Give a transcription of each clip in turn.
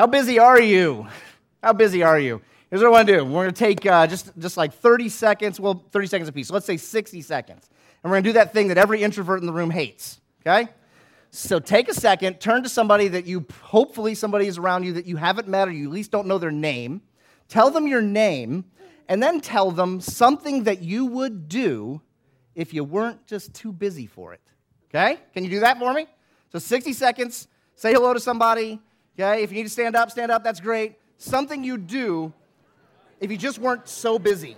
How busy are you? How busy are you? Here's what I want to do. We're going to take uh, just, just like 30 seconds, well, 30 seconds apiece. So let's say 60 seconds. And we're going to do that thing that every introvert in the room hates, okay? So take a second, turn to somebody that you, hopefully, somebody is around you that you haven't met or you at least don't know their name. Tell them your name, and then tell them something that you would do if you weren't just too busy for it. Okay? Can you do that for me? So 60 seconds, say hello to somebody. Okay? If you need to stand up, stand up, that's great. Something you do if you just weren't so busy.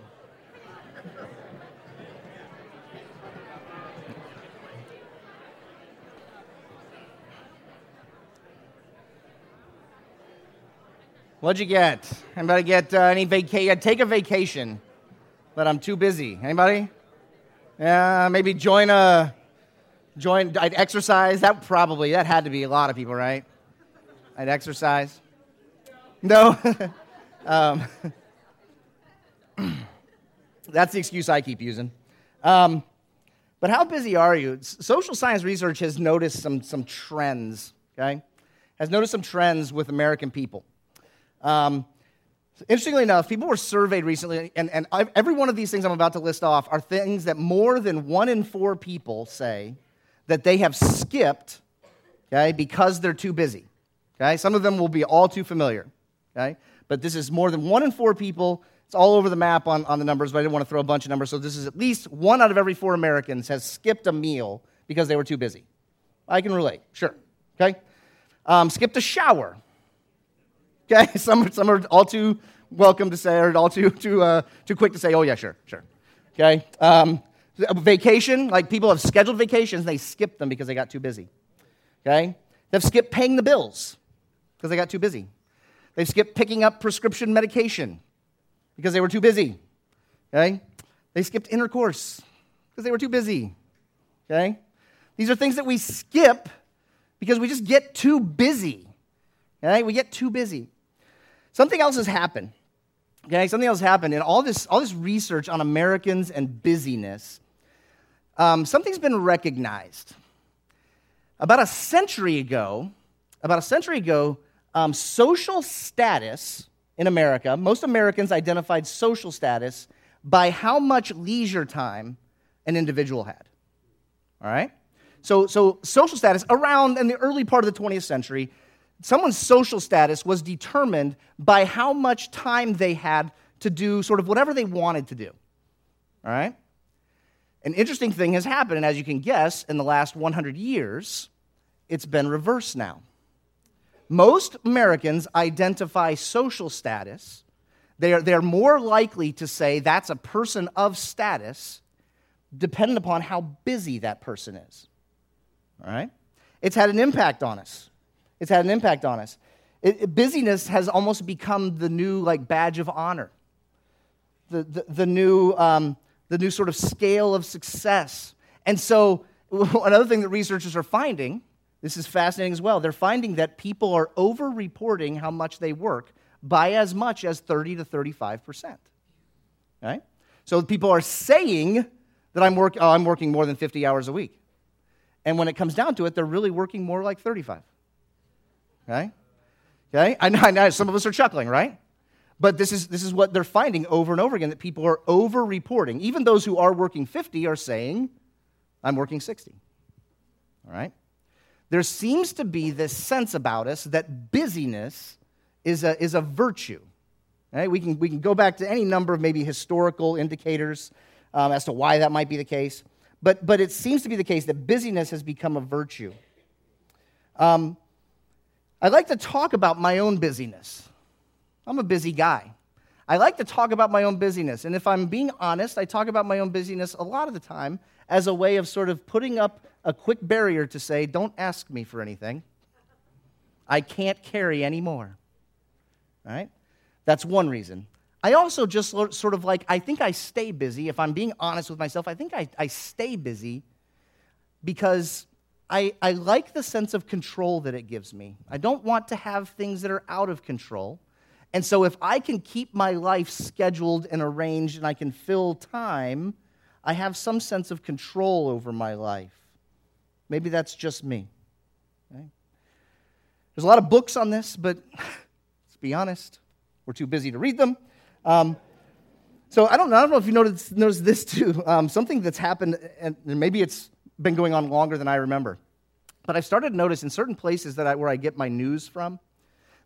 What'd you get? Anybody get uh, any vacation? Take a vacation, but I'm too busy. Anybody? Yeah, maybe join a join. I'd exercise. That probably that had to be a lot of people, right? I'd exercise. No. um, that's the excuse I keep using. Um, but how busy are you? Social science research has noticed some, some trends, okay? Has noticed some trends with American people. Um, interestingly enough, people were surveyed recently, and, and I've, every one of these things I'm about to list off are things that more than one in four people say that they have skipped, okay, because they're too busy. Okay? Some of them will be all too familiar. Okay? But this is more than one in four people. It's all over the map on, on the numbers, but I didn't want to throw a bunch of numbers. So this is at least one out of every four Americans has skipped a meal because they were too busy. I can relate, sure. Okay? Um, skipped a shower. Okay? Some, some are all too welcome to say, or all too, too, uh, too quick to say, oh, yeah, sure, sure. Okay? Um, vacation, like people have scheduled vacations, they skip them because they got too busy. Okay? They've skipped paying the bills because they got too busy. They've skipped picking up prescription medication because they were too busy. Okay? They skipped intercourse because they were too busy. Okay? These are things that we skip because we just get too busy. Okay? We get too busy. Something else has happened. Okay, something else happened in all this, all this research on Americans and busyness. Um, something's been recognized. About a century ago, about a century ago, um, social status in America, most Americans identified social status by how much leisure time an individual had. All right? So, so social status around in the early part of the 20th century, someone's social status was determined by how much time they had to do sort of whatever they wanted to do. All right? An interesting thing has happened, and as you can guess, in the last 100 years, it's been reversed now. Most Americans identify social status. They are, they're more likely to say that's a person of status dependent upon how busy that person is. All right? It's had an impact on us. It's had an impact on us. It, it, busyness has almost become the new like badge of honor, the, the, the new, um, the new sort of scale of success. And so, another thing that researchers are finding this is fascinating as well. They're finding that people are over reporting how much they work by as much as 30 to 35%. Right? So people are saying that I'm, work, oh, I'm working more than 50 hours a week. And when it comes down to it, they're really working more like 35. Okay? Okay? I know, I know some of us are chuckling, right? But this is, this is what they're finding over and over again that people are over reporting. Even those who are working 50 are saying, I'm working 60. All right? There seems to be this sense about us that busyness is a, is a virtue. Right? We, can, we can go back to any number of maybe historical indicators um, as to why that might be the case. But, but it seems to be the case that busyness has become a virtue. Um, I'd like to talk about my own busyness. I'm a busy guy. I like to talk about my own busyness. And if I'm being honest, I talk about my own busyness a lot of the time as a way of sort of putting up a quick barrier to say, don't ask me for anything. I can't carry anymore. Right? That's one reason. I also just sort of like, I think I stay busy. If I'm being honest with myself, I think I, I stay busy because I, I like the sense of control that it gives me. I don't want to have things that are out of control. And so if I can keep my life scheduled and arranged and I can fill time, I have some sense of control over my life. Maybe that's just me. There's a lot of books on this, but to be honest. We're too busy to read them. Um, so I don't, I don't know if you noticed, noticed this too. Um, something that's happened, and maybe it's been going on longer than I remember. But I've started to notice in certain places that I, where I get my news from,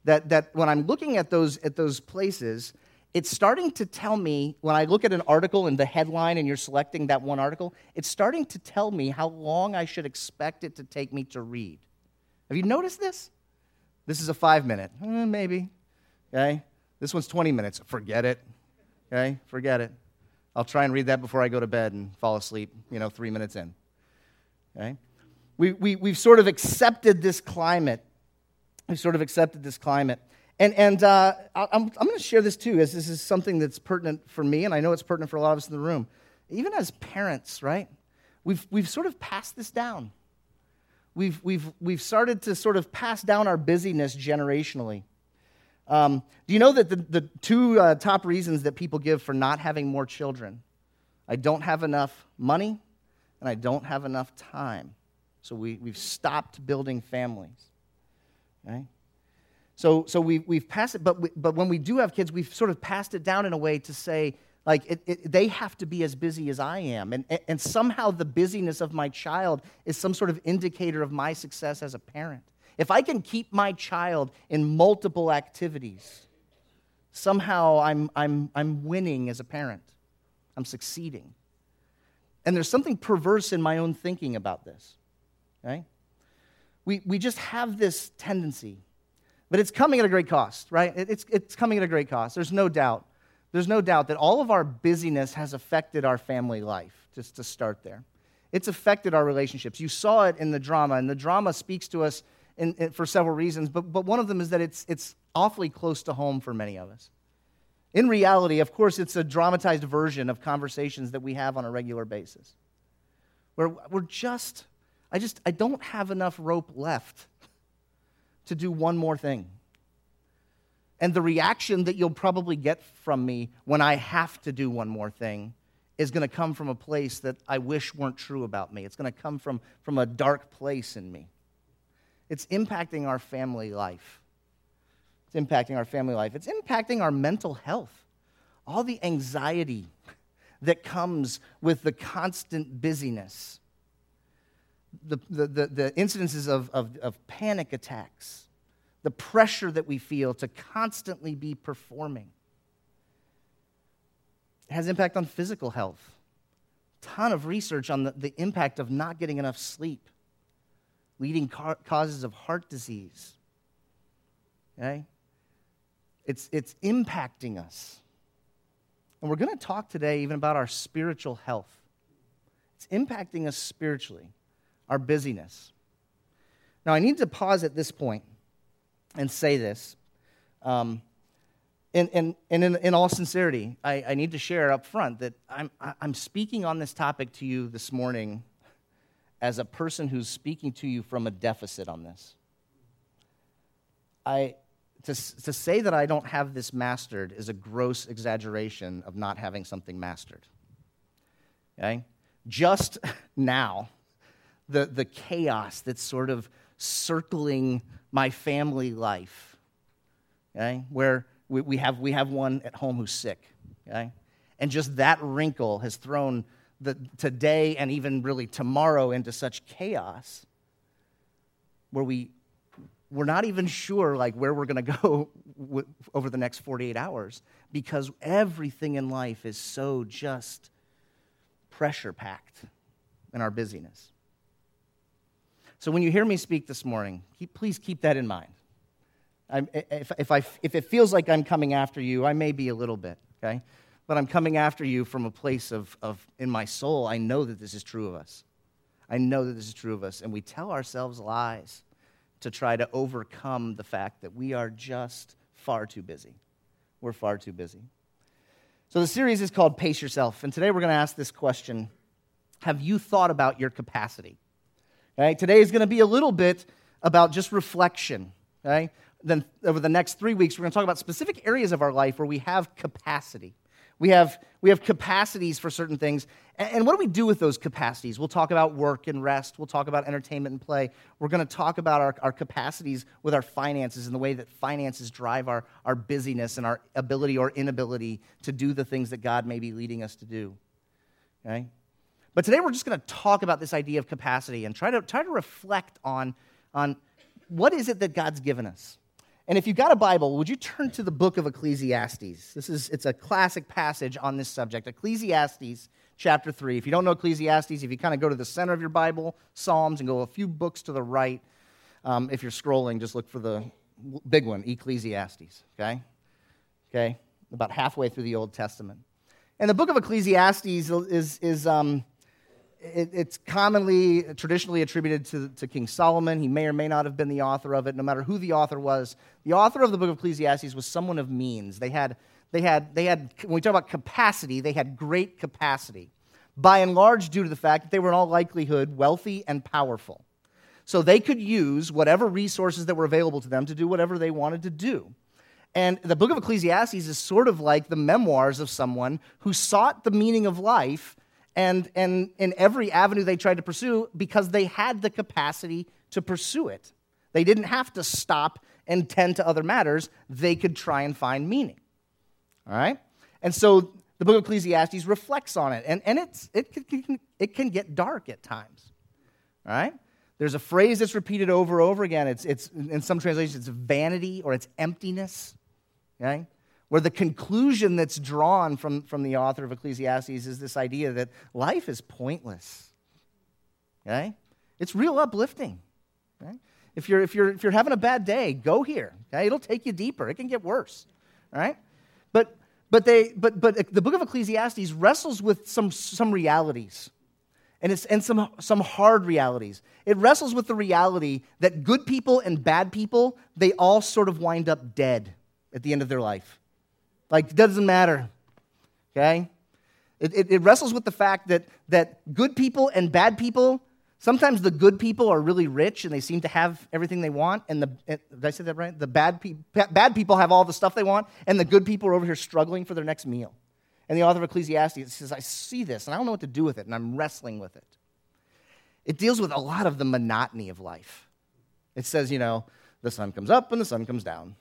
that, that when I'm looking at those, at those places, it's starting to tell me, when I look at an article and the headline and you're selecting that one article, it's starting to tell me how long I should expect it to take me to read. Have you noticed this? This is a five minute, eh, maybe. Okay? This one's 20 minutes. Forget it. Okay? Forget it. I'll try and read that before I go to bed and fall asleep, you know, three minutes in. Okay? We, we, we've sort of accepted this climate. We've sort of accepted this climate. And, and uh, I'm, I'm going to share this too, as this is something that's pertinent for me, and I know it's pertinent for a lot of us in the room. Even as parents, right? We've, we've sort of passed this down. We've, we've, we've started to sort of pass down our busyness generationally. Um, do you know that the, the two uh, top reasons that people give for not having more children? I don't have enough money, and I don't have enough time. So we, we've stopped building families. Okay? So, so we, we've passed it, but, we, but when we do have kids, we've sort of passed it down in a way to say, like, it, it, they have to be as busy as I am. And, and somehow the busyness of my child is some sort of indicator of my success as a parent. If I can keep my child in multiple activities, somehow I'm, I'm, I'm winning as a parent. I'm succeeding. And there's something perverse in my own thinking about this. right? We, we just have this tendency but it's coming at a great cost, right? It's, it's coming at a great cost. There's no doubt. There's no doubt that all of our busyness has affected our family life, just to start there. It's affected our relationships. You saw it in the drama, and the drama speaks to us in, in, for several reasons, but, but one of them is that it's, it's awfully close to home for many of us. In reality, of course, it's a dramatized version of conversations that we have on a regular basis. Where we're just, I just, I don't have enough rope left to do one more thing. And the reaction that you'll probably get from me when I have to do one more thing is going to come from a place that I wish weren't true about me. It's going to come from, from a dark place in me. It's impacting our family life. It's impacting our family life. It's impacting our mental health. All the anxiety that comes with the constant busyness the, the, the, the incidences of, of, of panic attacks, the pressure that we feel to constantly be performing. It has impact on physical health. Ton of research on the, the impact of not getting enough sleep, leading ca- causes of heart disease. Okay? It's, it's impacting us. And we're going to talk today even about our spiritual health. It's impacting us spiritually our busyness. Now, I need to pause at this point and say this. Um, and, and, and in, in all sincerity, I, I need to share up front that I'm, I'm speaking on this topic to you this morning as a person who's speaking to you from a deficit on this. I, to, to say that I don't have this mastered is a gross exaggeration of not having something mastered. Okay? Just now, the, the chaos that's sort of circling my family life, okay? Where we, we, have, we have one at home who's sick, okay? And just that wrinkle has thrown the, today and even really tomorrow into such chaos where we, we're not even sure like where we're going to go over the next 48 hours because everything in life is so just pressure packed in our busyness so when you hear me speak this morning, please keep that in mind. If, if, I, if it feels like I'm coming after you, I may be a little bit, okay? But I'm coming after you from a place of, of, in my soul, I know that this is true of us. I know that this is true of us. And we tell ourselves lies to try to overcome the fact that we are just far too busy. We're far too busy. So the series is called Pace Yourself. And today we're going to ask this question Have you thought about your capacity? Okay? Today is going to be a little bit about just reflection. Then over the next three weeks, we're going to talk about specific areas of our life where we have capacity, We have, we have capacities for certain things. And, and what do we do with those capacities? We'll talk about work and rest. We'll talk about entertainment and play. We're going to talk about our, our capacities with our finances and the way that finances drive our, our busyness and our ability or inability to do the things that God may be leading us to do. Okay? But today we're just going to talk about this idea of capacity and try to, try to reflect on, on what is it that God's given us. And if you've got a Bible, would you turn to the book of Ecclesiastes? This is it's a classic passage on this subject. Ecclesiastes chapter 3. If you don't know Ecclesiastes, if you kind of go to the center of your Bible, Psalms, and go a few books to the right, um, if you're scrolling, just look for the big one, Ecclesiastes, okay? Okay? About halfway through the Old Testament. And the book of Ecclesiastes is, is um, it, it's commonly, traditionally attributed to, to King Solomon. He may or may not have been the author of it, no matter who the author was. The author of the book of Ecclesiastes was someone of means. They had, they had, they had when we talk about capacity, they had great capacity, by and large, due to the fact that they were in all likelihood wealthy and powerful. So they could use whatever resources that were available to them to do whatever they wanted to do. And the book of Ecclesiastes is sort of like the memoirs of someone who sought the meaning of life and, and in every avenue they tried to pursue because they had the capacity to pursue it. They didn't have to stop and tend to other matters, they could try and find meaning. All right? And so the book of Ecclesiastes reflects on it, and, and it's, it, can, it can get dark at times. All right? There's a phrase that's repeated over and over again. It's, it's, in some translations, it's vanity or it's emptiness. Okay? Where the conclusion that's drawn from, from the author of Ecclesiastes is this idea that life is pointless. Okay? It's real uplifting. Okay? If, you're, if, you're, if you're having a bad day, go here. Okay? It'll take you deeper. It can get worse. All right? But, but, they, but, but the book of Ecclesiastes wrestles with some, some realities and, it's, and some, some hard realities. It wrestles with the reality that good people and bad people, they all sort of wind up dead at the end of their life. Like, it doesn't matter. Okay? It, it, it, wrestles with the fact that, that good people and bad people, sometimes the good people are really rich and they seem to have everything they want. And the, eh, did I say that right? The bad, pe- bad people have all the stuff they want, and the good people are over here struggling for their next meal. And the author of Ecclesiastes says, I see this and I don't know what to do with it, and I'm wrestling with it. It deals with a lot of the monotony of life. It says, you know, the sun comes up and the sun comes down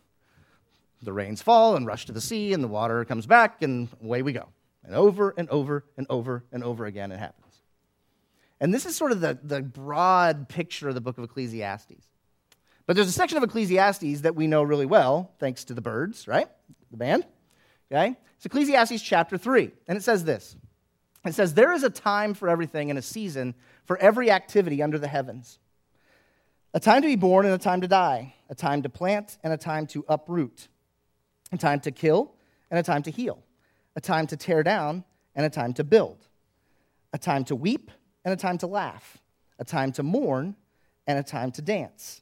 the rains fall and rush to the sea, and the water comes back, and away we go. And over and over and over and over again it happens. And this is sort of the, the broad picture of the book of Ecclesiastes. But there's a section of Ecclesiastes that we know really well, thanks to the Byrds, right? The band. Okay? It's Ecclesiastes chapter 3. And it says this It says, There is a time for everything and a season for every activity under the heavens. A time to be born and a time to die, a time to plant and a time to uproot a time to kill and a time to heal, a time to tear down and a time to build, a time to weep and a time to laugh, a time to mourn and a time to dance,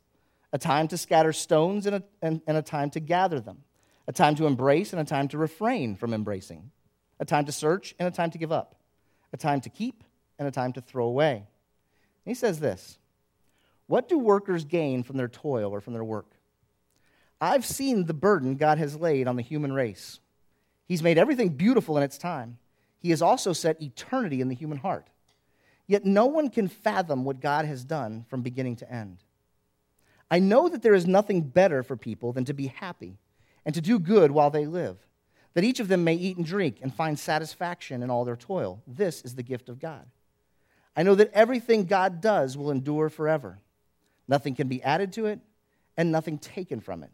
a time to scatter stones and a, and, and a time to gather them, a time to embrace and a time to refrain from embracing, a time to search and a time to give up, a time to keep and a time to throw away. And he says this What do workers gain from their toil or from their work? I've seen the burden God has laid on the human race. He's made everything beautiful in its time. He has also set eternity in the human heart. Yet no one can fathom what God has done from beginning to end. I know that there is nothing better for people than to be happy and to do good while they live, that each of them may eat and drink and find satisfaction in all their toil. This is the gift of God. I know that everything God does will endure forever. Nothing can be added to it and nothing taken from it.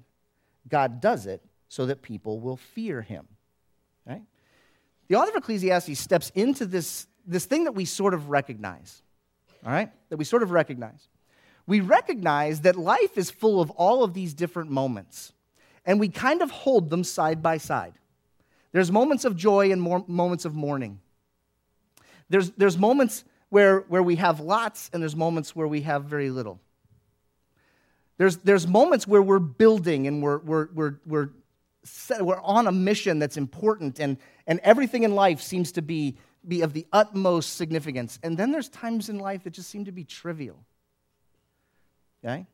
God does it so that people will fear him. Right? The author of Ecclesiastes steps into this, this thing that we sort of recognize. All right? That we sort of recognize. We recognize that life is full of all of these different moments, and we kind of hold them side by side. There's moments of joy and moments of mourning. There's, there's moments where, where we have lots, and there's moments where we have very little. There's, there's moments where we're building and we're, we're, we're, we're, set, we're on a mission that's important and, and everything in life seems to be, be of the utmost significance. And then there's times in life that just seem to be trivial. Okay?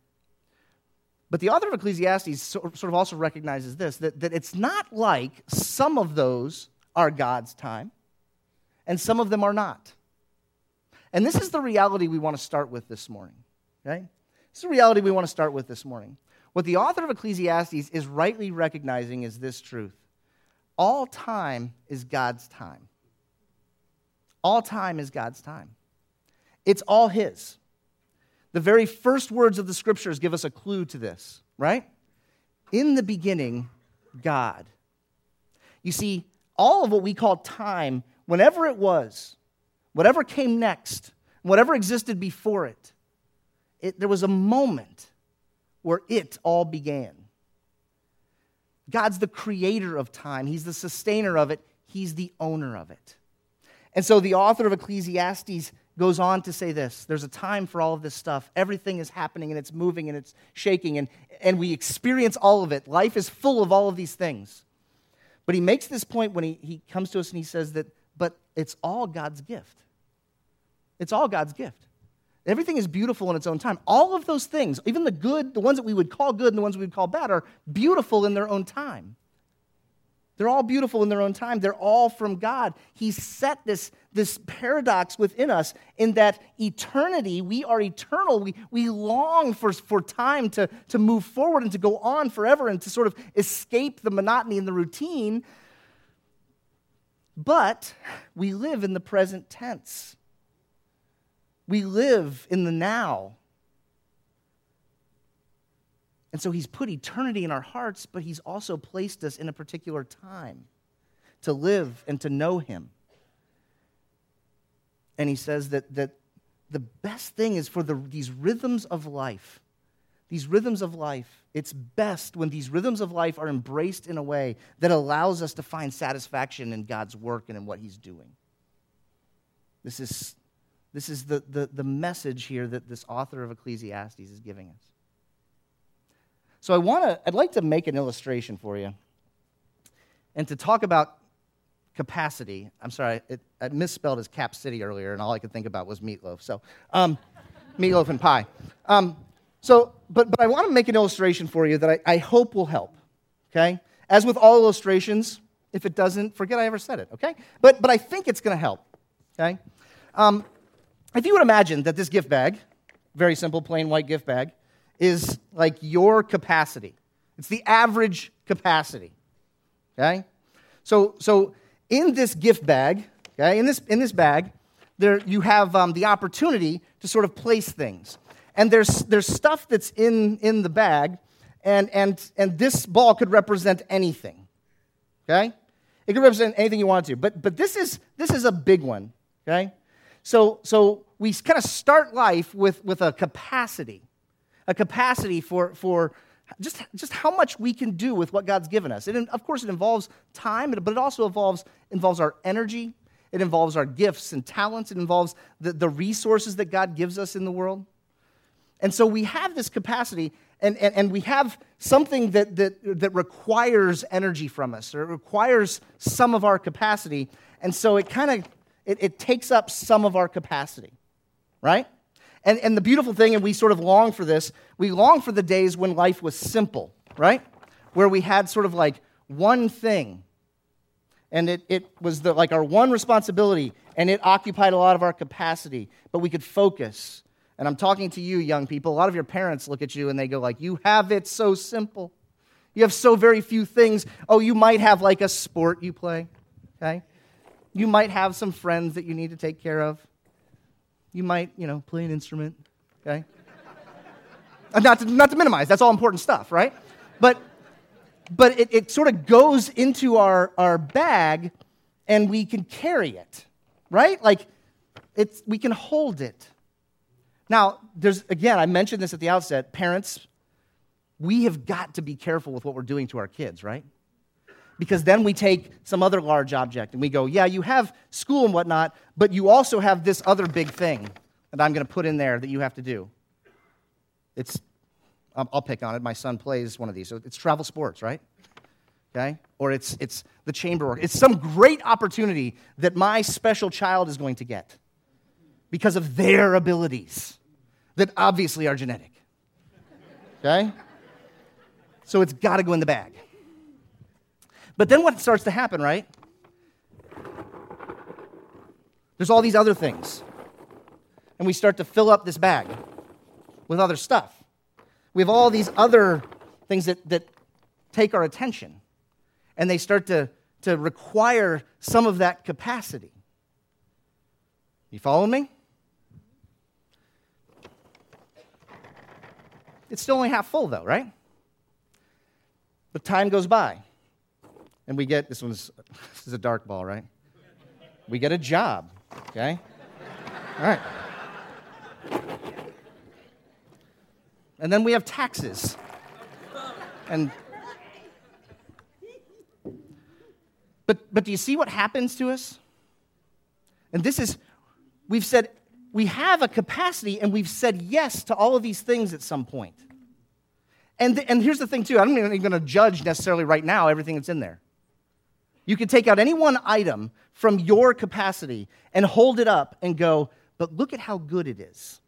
But the author of Ecclesiastes sort of also recognizes this that, that it's not like some of those are God's time, and some of them are not. And this is the reality we want to start with this morning. Okay? Is the reality we want to start with this morning. What the author of Ecclesiastes is rightly recognizing is this truth all time is God's time. All time is God's time. It's all His. The very first words of the scriptures give us a clue to this, right? In the beginning, God. You see, all of what we call time, whenever it was, whatever came next, whatever existed before it, it there was a moment where it all began. God's the creator of time, He's the sustainer of it, He's the owner of it. And so the author of Ecclesiastes goes on to say this there's a time for all of this stuff. Everything is happening and it's moving and it's shaking, and, and we experience all of it. Life is full of all of these things. But he makes this point when he, he comes to us and he says that, but it's all God's gift. It's all God's gift. Everything is beautiful in its own time. All of those things, even the good, the ones that we would call good and the ones we would call bad, are beautiful in their own time. They're all beautiful in their own time. They're all from God. He set this, this paradox within us in that eternity, we are eternal. We, we long for, for time to, to move forward and to go on forever and to sort of escape the monotony and the routine. But we live in the present tense. We live in the now. And so he's put eternity in our hearts, but he's also placed us in a particular time to live and to know him. And he says that, that the best thing is for the, these rhythms of life, these rhythms of life, it's best when these rhythms of life are embraced in a way that allows us to find satisfaction in God's work and in what he's doing. This is this is the, the, the message here that this author of Ecclesiastes is giving us. So I want to, I'd like to make an illustration for you and to talk about capacity. I'm sorry, it, I misspelled as Cap City earlier, and all I could think about was meatloaf. So, um, meatloaf and pie. Um, so, but, but I want to make an illustration for you that I, I hope will help, okay? As with all illustrations, if it doesn't, forget I ever said it, okay? But, but I think it's going to help, okay? Um, if you would imagine that this gift bag, very simple, plain white gift bag, is like your capacity. It's the average capacity. Okay? So, so in this gift bag, okay, in this, in this bag, there you have um, the opportunity to sort of place things. And there's, there's stuff that's in, in the bag, and, and, and this ball could represent anything. Okay? It could represent anything you want to. But, but this, is, this is a big one. Okay? So, so we kind of start life with, with a capacity, a capacity for, for just, just how much we can do with what God's given us. And of course, it involves time, but it also involves, involves our energy, it involves our gifts and talents, it involves the, the resources that God gives us in the world. And so we have this capacity, and, and, and we have something that, that, that requires energy from us, or it requires some of our capacity. And so it kind of it, it takes up some of our capacity right? And, and the beautiful thing, and we sort of long for this, we long for the days when life was simple, right? Where we had sort of like one thing, and it, it was the, like our one responsibility, and it occupied a lot of our capacity, but we could focus. And I'm talking to you, young people. A lot of your parents look at you and they go like, "You have it so simple. You have so very few things. Oh, you might have like a sport you play, okay? You might have some friends that you need to take care of you might, you know, play an instrument, okay? Uh, not, to, not to minimize, that's all important stuff, right? But, but it, it sort of goes into our, our bag and we can carry it, right? Like, it's, we can hold it. Now, there's, again, I mentioned this at the outset parents, we have got to be careful with what we're doing to our kids, right? Because then we take some other large object and we go, yeah, you have school and whatnot, but you also have this other big thing that I'm going to put in there that you have to do. It's, um, I'll pick on it. My son plays one of these. So it's travel sports, right? Okay? Or it's, it's the chamber work. It's some great opportunity that my special child is going to get because of their abilities that obviously are genetic. Okay? So it's got to go in the bag. But then what starts to happen, right? There's all these other things. And we start to fill up this bag with other stuff. We have all these other things that, that take our attention, and they start to, to require some of that capacity. You follow me? It's still only half full, though, right? But time goes by, and we get this one's this is a dark ball, right? We get a job, okay? All right. And then we have taxes. And but but do you see what happens to us? And this is we've said we have a capacity and we've said yes to all of these things at some point. And, and here's the thing, too I'm not even going to judge necessarily right now everything that's in there. You can take out any one item from your capacity and hold it up and go, but look at how good it is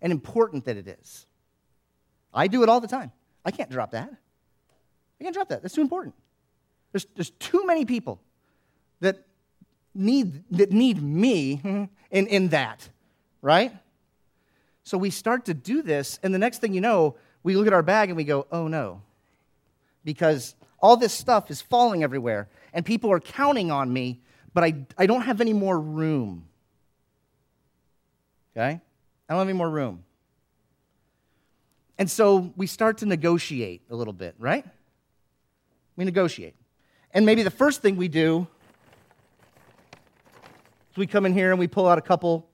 and important that it is. I do it all the time. I can't drop that. I can't drop that. That's too important. There's, there's too many people that need, that need me in, in that, right? So we start to do this, and the next thing you know, we look at our bag and we go, oh no. Because all this stuff is falling everywhere, and people are counting on me, but I, I don't have any more room. Okay? I don't have any more room. And so we start to negotiate a little bit, right? We negotiate. And maybe the first thing we do is we come in here and we pull out a couple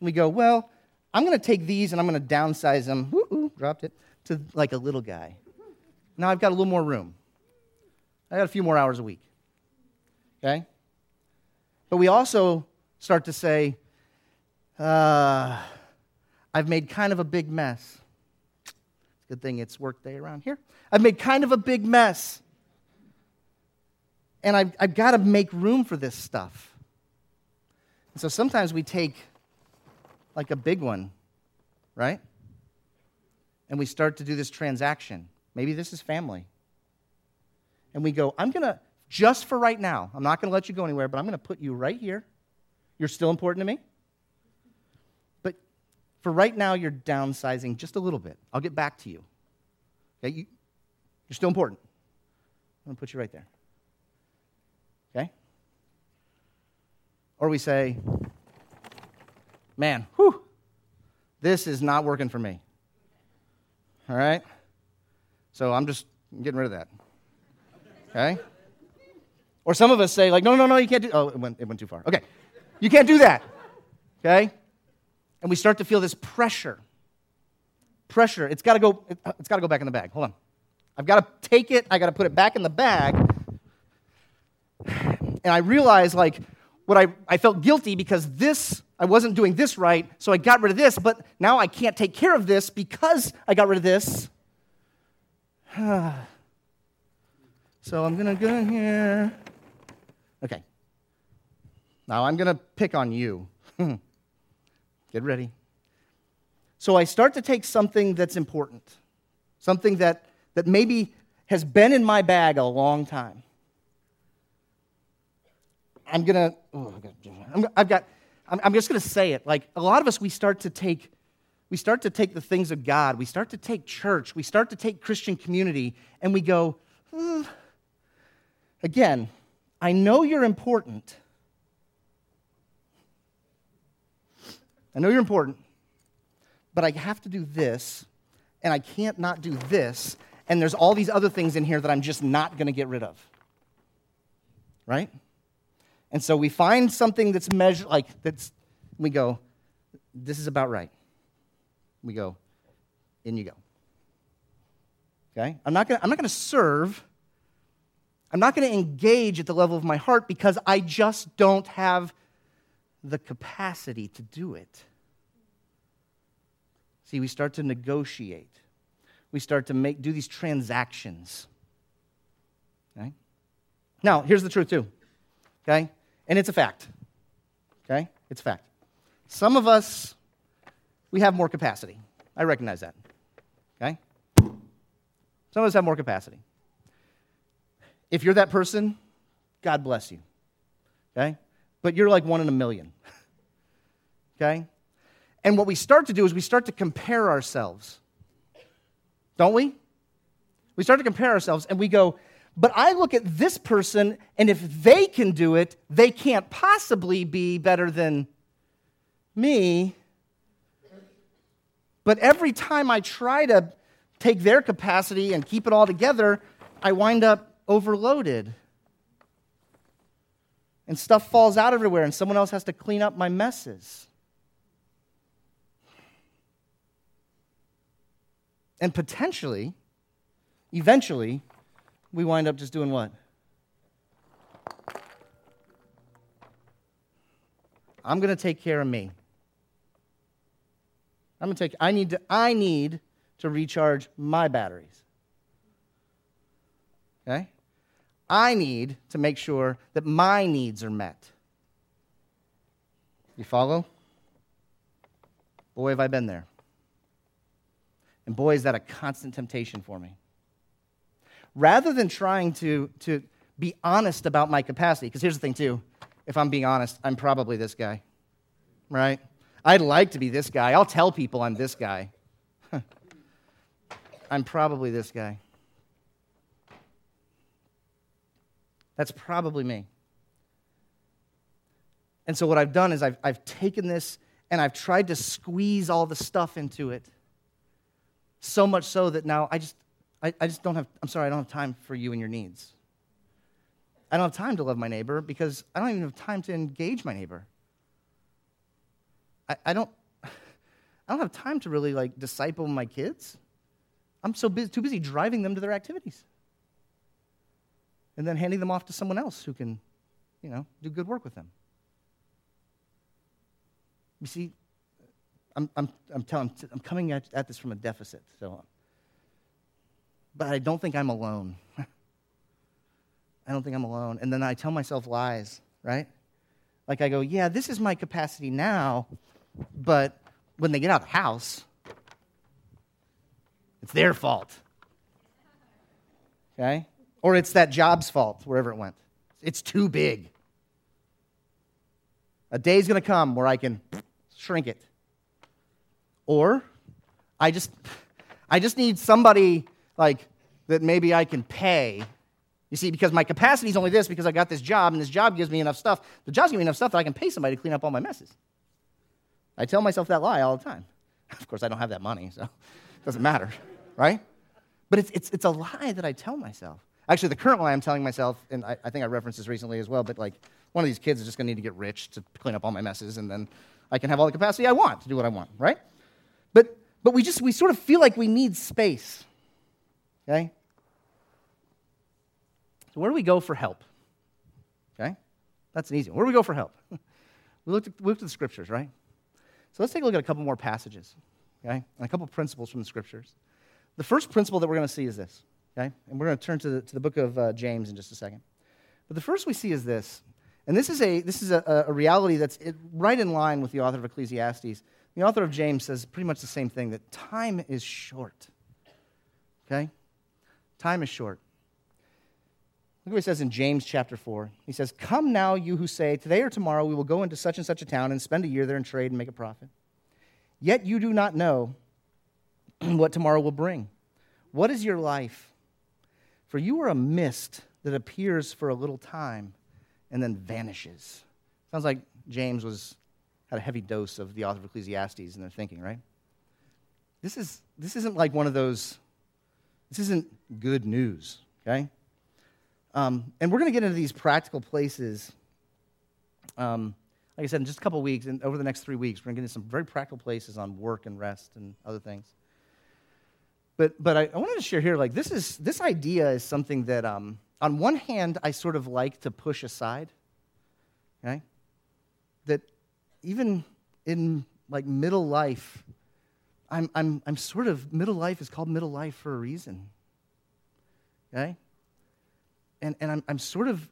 and we go, well, I'm going to take these and I'm going to downsize them. Dropped it to like a little guy. Now I've got a little more room. I got a few more hours a week. Okay? But we also start to say, uh, I've made kind of a big mess. It's a good thing it's work day around here. I've made kind of a big mess. And I've, I've got to make room for this stuff. And so sometimes we take like a big one, right? and we start to do this transaction. Maybe this is family. And we go, I'm going to, just for right now, I'm not going to let you go anywhere, but I'm going to put you right here. You're still important to me. But for right now, you're downsizing just a little bit. I'll get back to you. Okay? You, you're still important. I'm going to put you right there. Okay? Or we say, man, whew, this is not working for me all right? So I'm just getting rid of that. Okay? Or some of us say, like, no, no, no, you can't do Oh, it went, it went too far. Okay. You can't do that. Okay? And we start to feel this pressure. Pressure. It's got to go it's got to go back in the bag. Hold on. I've got to take it, I got to put it back in the bag. And I realize like what I, I felt guilty because this I wasn't doing this right, so I got rid of this, but now I can't take care of this because I got rid of this. Ah. So I'm going to go in here. Okay. Now I'm going to pick on you. Get ready. So I start to take something that's important, something that, that maybe has been in my bag a long time. I'm going to, I've got I'm, I'm just going to say it. Like a lot of us, we start to take we start to take the things of God, we start to take church, we start to take Christian community, and we go, hmm. Again, I know you're important. I know you're important, but I have to do this, and I can't not do this, and there's all these other things in here that I'm just not going to get rid of. Right? And so we find something that's measured, like, that's, we go, this is about right. We go, in you go. Okay? I'm not gonna, I'm not gonna serve. I'm not gonna engage at the level of my heart because I just don't have the capacity to do it. See, we start to negotiate. We start to make do these transactions. Okay? Now, here's the truth too. Okay? And it's a fact. Okay? It's a fact. Some of us, we have more capacity. I recognize that. Okay? Some of us have more capacity. If you're that person, God bless you. Okay? but you're like one in a million. okay? And what we start to do is we start to compare ourselves. Don't we? We start to compare ourselves and we go, but I look at this person, and if they can do it, they can't possibly be better than me. But every time I try to take their capacity and keep it all together, I wind up overloaded. And stuff falls out everywhere, and someone else has to clean up my messes. And potentially, eventually, we wind up just doing what? I'm going to take care of me. I'm going to take I need to I need to recharge my batteries. Okay? I need to make sure that my needs are met. You follow? Boy, have I been there. And boy, is that a constant temptation for me rather than trying to, to be honest about my capacity, because here's the thing, too. If I'm being honest, I'm probably this guy, right? I'd like to be this guy. I'll tell people I'm this guy. I'm probably this guy. That's probably me. And so, what I've done is I've, I've taken this and I've tried to squeeze all the stuff into it. So much so that now I just, I, I just don't have, I'm sorry, I don't have time for you and your needs. I don't have time to love my neighbor because I don't even have time to engage my neighbor. I, I don't, I don't have time to really like disciple my kids. I'm so busy, too busy driving them to their activities and then handing them off to someone else who can, you know, do good work with them. You see, I'm, I'm, I'm, telling, I'm coming at, at this from a deficit. So but I don't think I'm alone. I don't think I'm alone. And then I tell myself lies, right? Like I go, yeah, this is my capacity now, but when they get out of the house, it's their fault. Okay? Or it's that job's fault, wherever it went. It's too big. A day's going to come where I can shrink it. Or I just I just need somebody like that maybe I can pay. You see, because my capacity is only this because I got this job, and this job gives me enough stuff. The job's giving me enough stuff that I can pay somebody to clean up all my messes. I tell myself that lie all the time. Of course, I don't have that money, so it doesn't matter, right? But it's, it's, it's a lie that I tell myself. Actually, the current lie I'm telling myself, and I, I think I referenced this recently as well, but like one of these kids is just going to need to get rich to clean up all my messes, and then I can have all the capacity I want to do what I want, right? But, but we just, we sort of feel like we need space. Okay? So, where do we go for help? Okay? That's an easy one. Where do we go for help? we, looked at, we looked at the scriptures, right? So, let's take a look at a couple more passages, okay? And a couple principles from the scriptures. The first principle that we're going to see is this, okay? And we're going to turn to the, to the book of uh, James in just a second. But the first we see is this, and this is a, this is a, a reality that's right in line with the author of Ecclesiastes. The author of James says pretty much the same thing that time is short. Okay? Time is short. Look what he says in James chapter 4. He says, Come now, you who say, Today or tomorrow we will go into such and such a town and spend a year there and trade and make a profit. Yet you do not know what tomorrow will bring. What is your life? For you are a mist that appears for a little time and then vanishes. Sounds like James was had a heavy dose of the author of Ecclesiastes in their thinking, right? This, is, this isn't like one of those, this isn't good news, okay? Um, and we're going to get into these practical places. Um, like I said, in just a couple weeks, and over the next three weeks, we're going to get into some very practical places on work and rest and other things. But, but I, I wanted to share here, like, this, is, this idea is something that, um, on one hand, I sort of like to push aside. Okay? That even in, like, middle life, I'm, I'm, I'm sort of, middle life is called middle life for a reason. Okay? and, and I'm, I'm sort of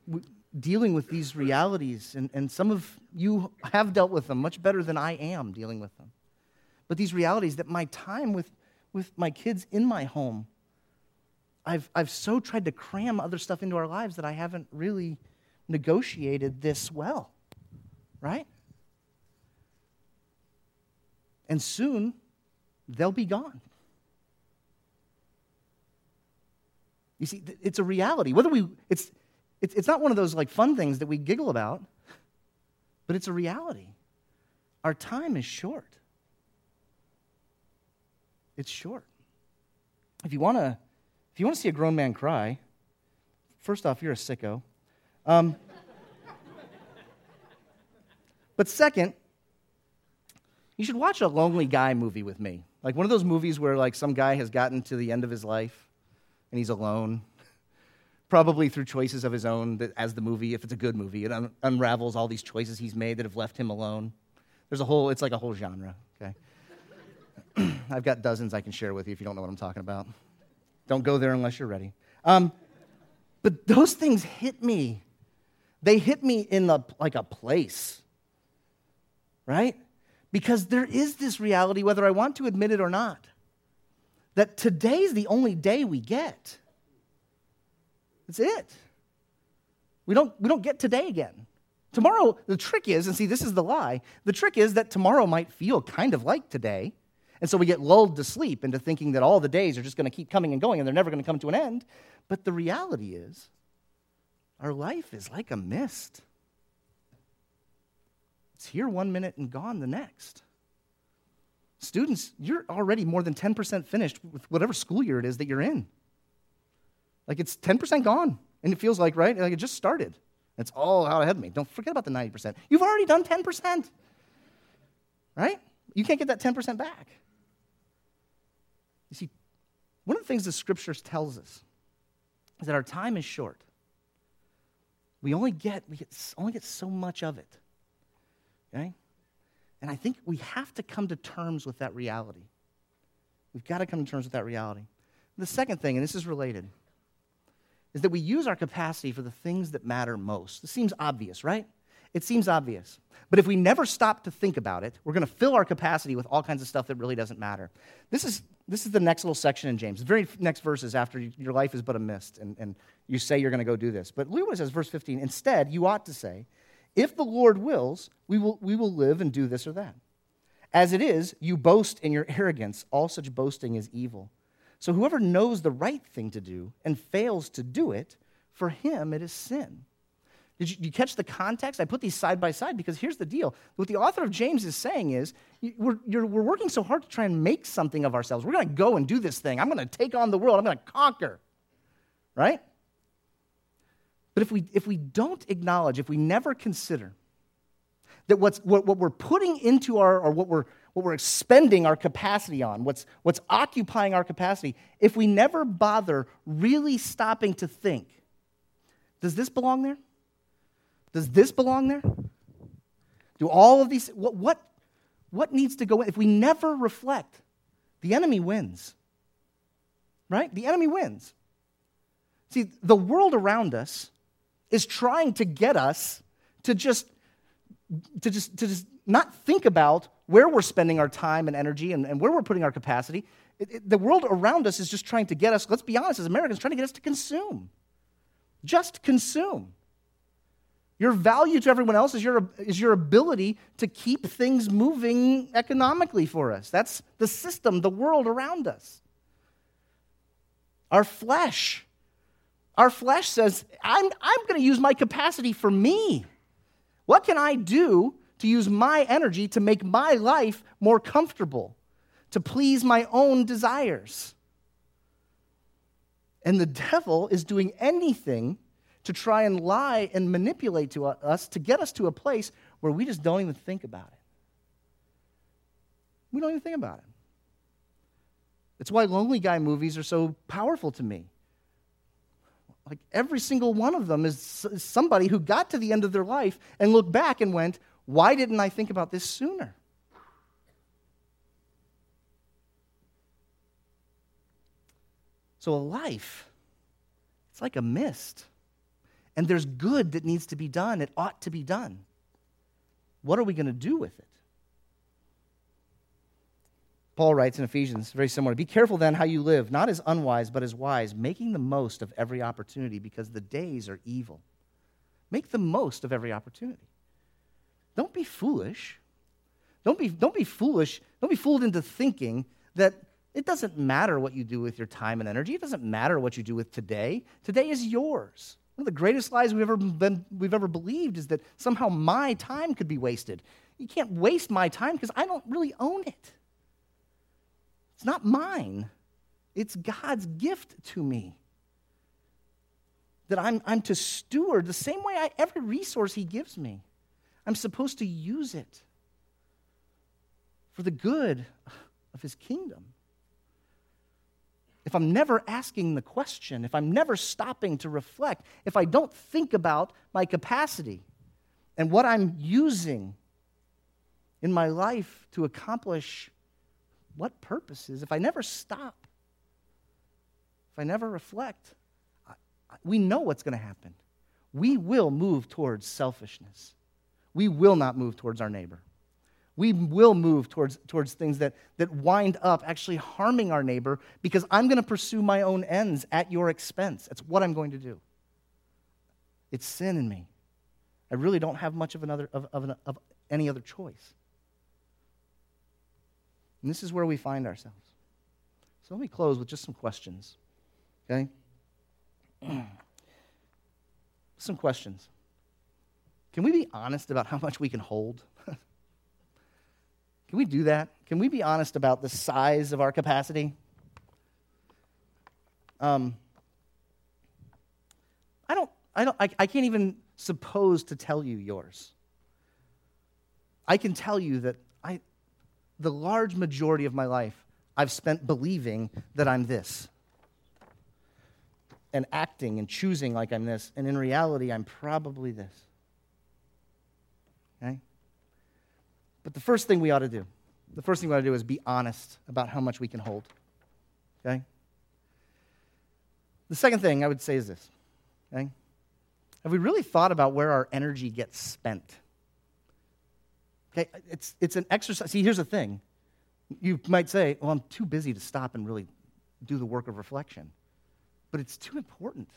dealing with these realities, and, and some of you have dealt with them much better than I am dealing with them. But these realities that my time with, with my kids in my home, I've, I've so tried to cram other stuff into our lives that I haven't really negotiated this well. right? And soon they'll be gone. You see, it's a reality. Whether we, it's, it's, it's not one of those like fun things that we giggle about, but it's a reality. Our time is short. It's short. If you want to, if you want to see a grown man cry, first off, you're a sicko. Um, but second, you should watch a lonely guy movie with me. Like one of those movies where like some guy has gotten to the end of his life and he's alone, probably through choices of his own that, as the movie, if it's a good movie, it un- unravels all these choices he's made that have left him alone. There's a whole, it's like a whole genre, okay? I've got dozens I can share with you if you don't know what I'm talking about. Don't go there unless you're ready. Um, but those things hit me. They hit me in the, like a place, right? Because there is this reality, whether I want to admit it or not, that today's the only day we get. That's it. We don't, we don't get today again. Tomorrow, the trick is, and see, this is the lie, the trick is that tomorrow might feel kind of like today. And so we get lulled to sleep into thinking that all the days are just going to keep coming and going and they're never going to come to an end. But the reality is, our life is like a mist. It's here one minute and gone the next. Students, you're already more than 10% finished with whatever school year it is that you're in. Like it's 10% gone. And it feels like, right? Like it just started. It's all out ahead of me. Don't forget about the 90%. You've already done 10%. Right? You can't get that 10% back. One of the things the scriptures tells us is that our time is short. We only get, we get, only get so much of it. Okay? And I think we have to come to terms with that reality. We've got to come to terms with that reality. The second thing, and this is related, is that we use our capacity for the things that matter most. This seems obvious, right? It seems obvious. But if we never stop to think about it, we're going to fill our capacity with all kinds of stuff that really doesn't matter. This is, this is the next little section in James. The very next verse is after your life is but a mist, and, and you say you're going to go do this. But look what it says, verse 15. Instead, you ought to say, if the Lord wills, we will, we will live and do this or that. As it is, you boast in your arrogance. All such boasting is evil. So whoever knows the right thing to do and fails to do it, for him it is sin. Did you, did you, catch the context? I put these side by side because here's the deal. What the author of James is saying is we're, we're working so hard to try and make something of ourselves. We're going to go and do this thing. I'm going to take on the world. I'm going to conquer. Right? But if we, if we don't acknowledge, if we never consider that what's, what, what we're putting into our, or what we're, what we're expending our capacity on, what's, what's occupying our capacity, if we never bother really stopping to think, does this belong there? Does this belong there? Do all of these, what, what, what needs to go in? If we never reflect, the enemy wins. Right? The enemy wins. See, the world around us is trying to get us to just to just to just not think about where we're spending our time and energy and, and where we're putting our capacity. It, it, the world around us is just trying to get us, let's be honest, as Americans, trying to get us to consume. Just consume. Your value to everyone else is your, is your ability to keep things moving economically for us. That's the system, the world around us. Our flesh. Our flesh says, I'm, I'm going to use my capacity for me. What can I do to use my energy to make my life more comfortable, to please my own desires? And the devil is doing anything to try and lie and manipulate to uh, us to get us to a place where we just don't even think about it. We don't even think about it. It's why lonely guy movies are so powerful to me. Like every single one of them is somebody who got to the end of their life and looked back and went, Why didn't I think about this sooner? So a life, it's like a mist and there's good that needs to be done, it ought to be done. What are we going to do with it? Paul writes in Ephesians, very similar Be careful then how you live, not as unwise, but as wise, making the most of every opportunity because the days are evil. Make the most of every opportunity. don't be foolish. Don't be, don't be foolish. Don't be fooled into thinking that it doesn't matter what you do with your time and energy. It doesn't matter what you do with today. Today is yours. One of the greatest lies we've ever, been, we've ever believed is that somehow my time could be wasted. You can't waste my time because I don't really own it. It's not mine, it's God's gift to me. That I'm, I'm to steward the same way I, every resource He gives me. I'm supposed to use it for the good of His kingdom if I'm never asking the question, if I'm never stopping to reflect, if I don't think about my capacity and what I'm using in my life to accomplish what purposes, if I never stop, if I never reflect, we know what's going to happen. We will move towards selfishness. We will not move towards our neighbor we will move towards, towards things that, that wind up actually harming our neighbor because I'm going to pursue my own ends at your expense. That's what I'm going to do. It's sin in me. I really don't have much of, another, of, of, an, of any other choice. And this is where we find ourselves. So let me close with just some questions. Okay? some questions. Can we be honest about how much we can hold? Can we do that? Can we be honest about the size of our capacity? Um, I don't, I don't, I, I can't even suppose to tell you yours. I can tell you that I, the large majority of my life, I've spent believing that I'm this and acting and choosing like I'm this, and in reality, I'm probably this. Okay? But the first thing we ought to do, the first thing we ought to do is be honest about how much we can hold. Okay? The second thing I would say is this. Okay? Have we really thought about where our energy gets spent? Okay, it's, it's an exercise. See, here's the thing. You might say, well, I'm too busy to stop and really do the work of reflection. But it's too important.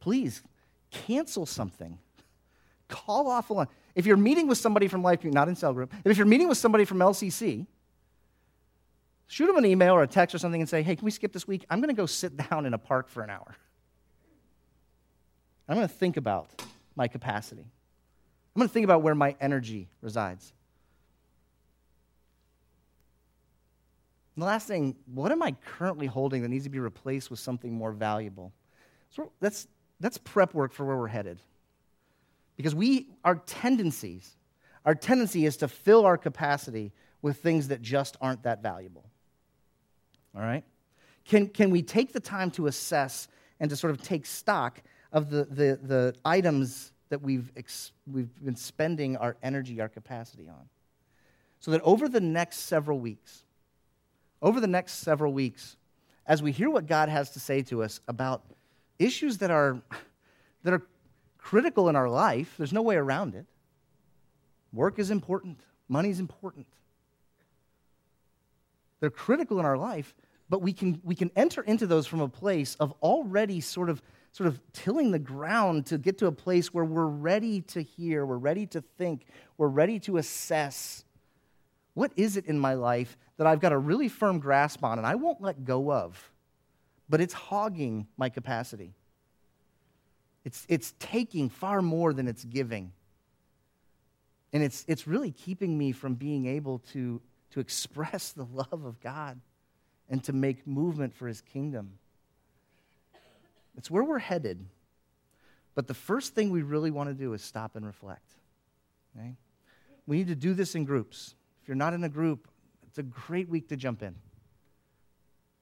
Please cancel something. Call off a line. If you're meeting with somebody from Life not in cell group, if you're meeting with somebody from LCC, shoot them an email or a text or something and say, hey, can we skip this week? I'm going to go sit down in a park for an hour. I'm going to think about my capacity. I'm going to think about where my energy resides. And the last thing, what am I currently holding that needs to be replaced with something more valuable? So that's, that's prep work for where we're headed. Because we, our tendencies, our tendency is to fill our capacity with things that just aren't that valuable. All right? Can, can we take the time to assess and to sort of take stock of the, the, the items that we've, ex, we've been spending our energy, our capacity on? So that over the next several weeks, over the next several weeks, as we hear what God has to say to us about issues that are, that are critical in our life. There's no way around it. Work is important, money is important. They're critical in our life, but we can, we can enter into those from a place of already sort of, sort of tilling the ground to get to a place where we're ready to hear, we're ready to think, we're ready to assess what is it in my life that I've got a really firm grasp on and I won't let go of, but it's hogging my capacity. It's, it's taking far more than it's giving. And it's, it's really keeping me from being able to, to express the love of God and to make movement for his kingdom. It's where we're headed. But the first thing we really want to do is stop and reflect. Okay? We need to do this in groups. If you're not in a group, it's a great week to jump in.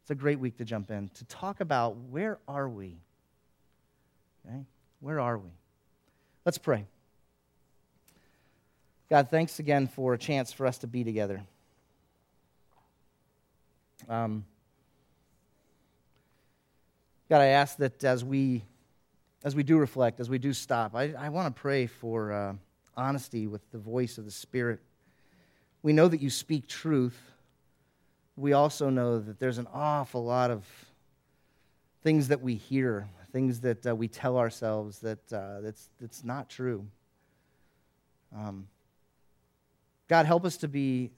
It's a great week to jump in to talk about where are we? Okay? Where are we? Let's pray. God, thanks again for a chance for us to be together. Um, God, I ask that as we as we do reflect, as we do stop, I, I want to pray for uh, honesty with the voice of the Spirit. We know that you speak truth. We also know that there's an awful lot of things that we hear things that uh, we tell ourselves that uh, that's, that's not true. Um, God, help us to be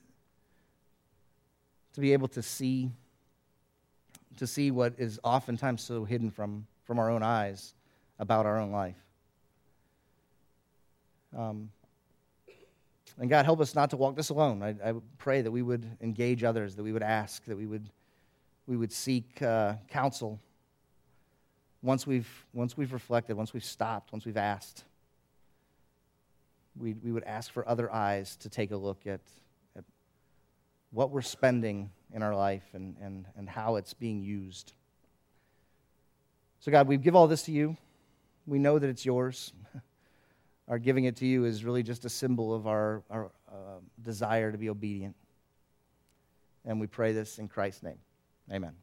to be able to see to see what is oftentimes so hidden from, from our own eyes about our own life. Um, and God, help us not to walk this alone. I, I pray that we would engage others, that we would ask, that we would, we would seek uh, counsel once we've, once we've reflected, once we've stopped, once we've asked. We, we would ask for other eyes to take a look at, at what we're spending in our life and, and, and how it's being used. So, God, we give all this to you. We know that it's yours. Our giving it to you is really just a symbol of our, our uh, desire to be obedient. And we pray this in Christ's name. Amen.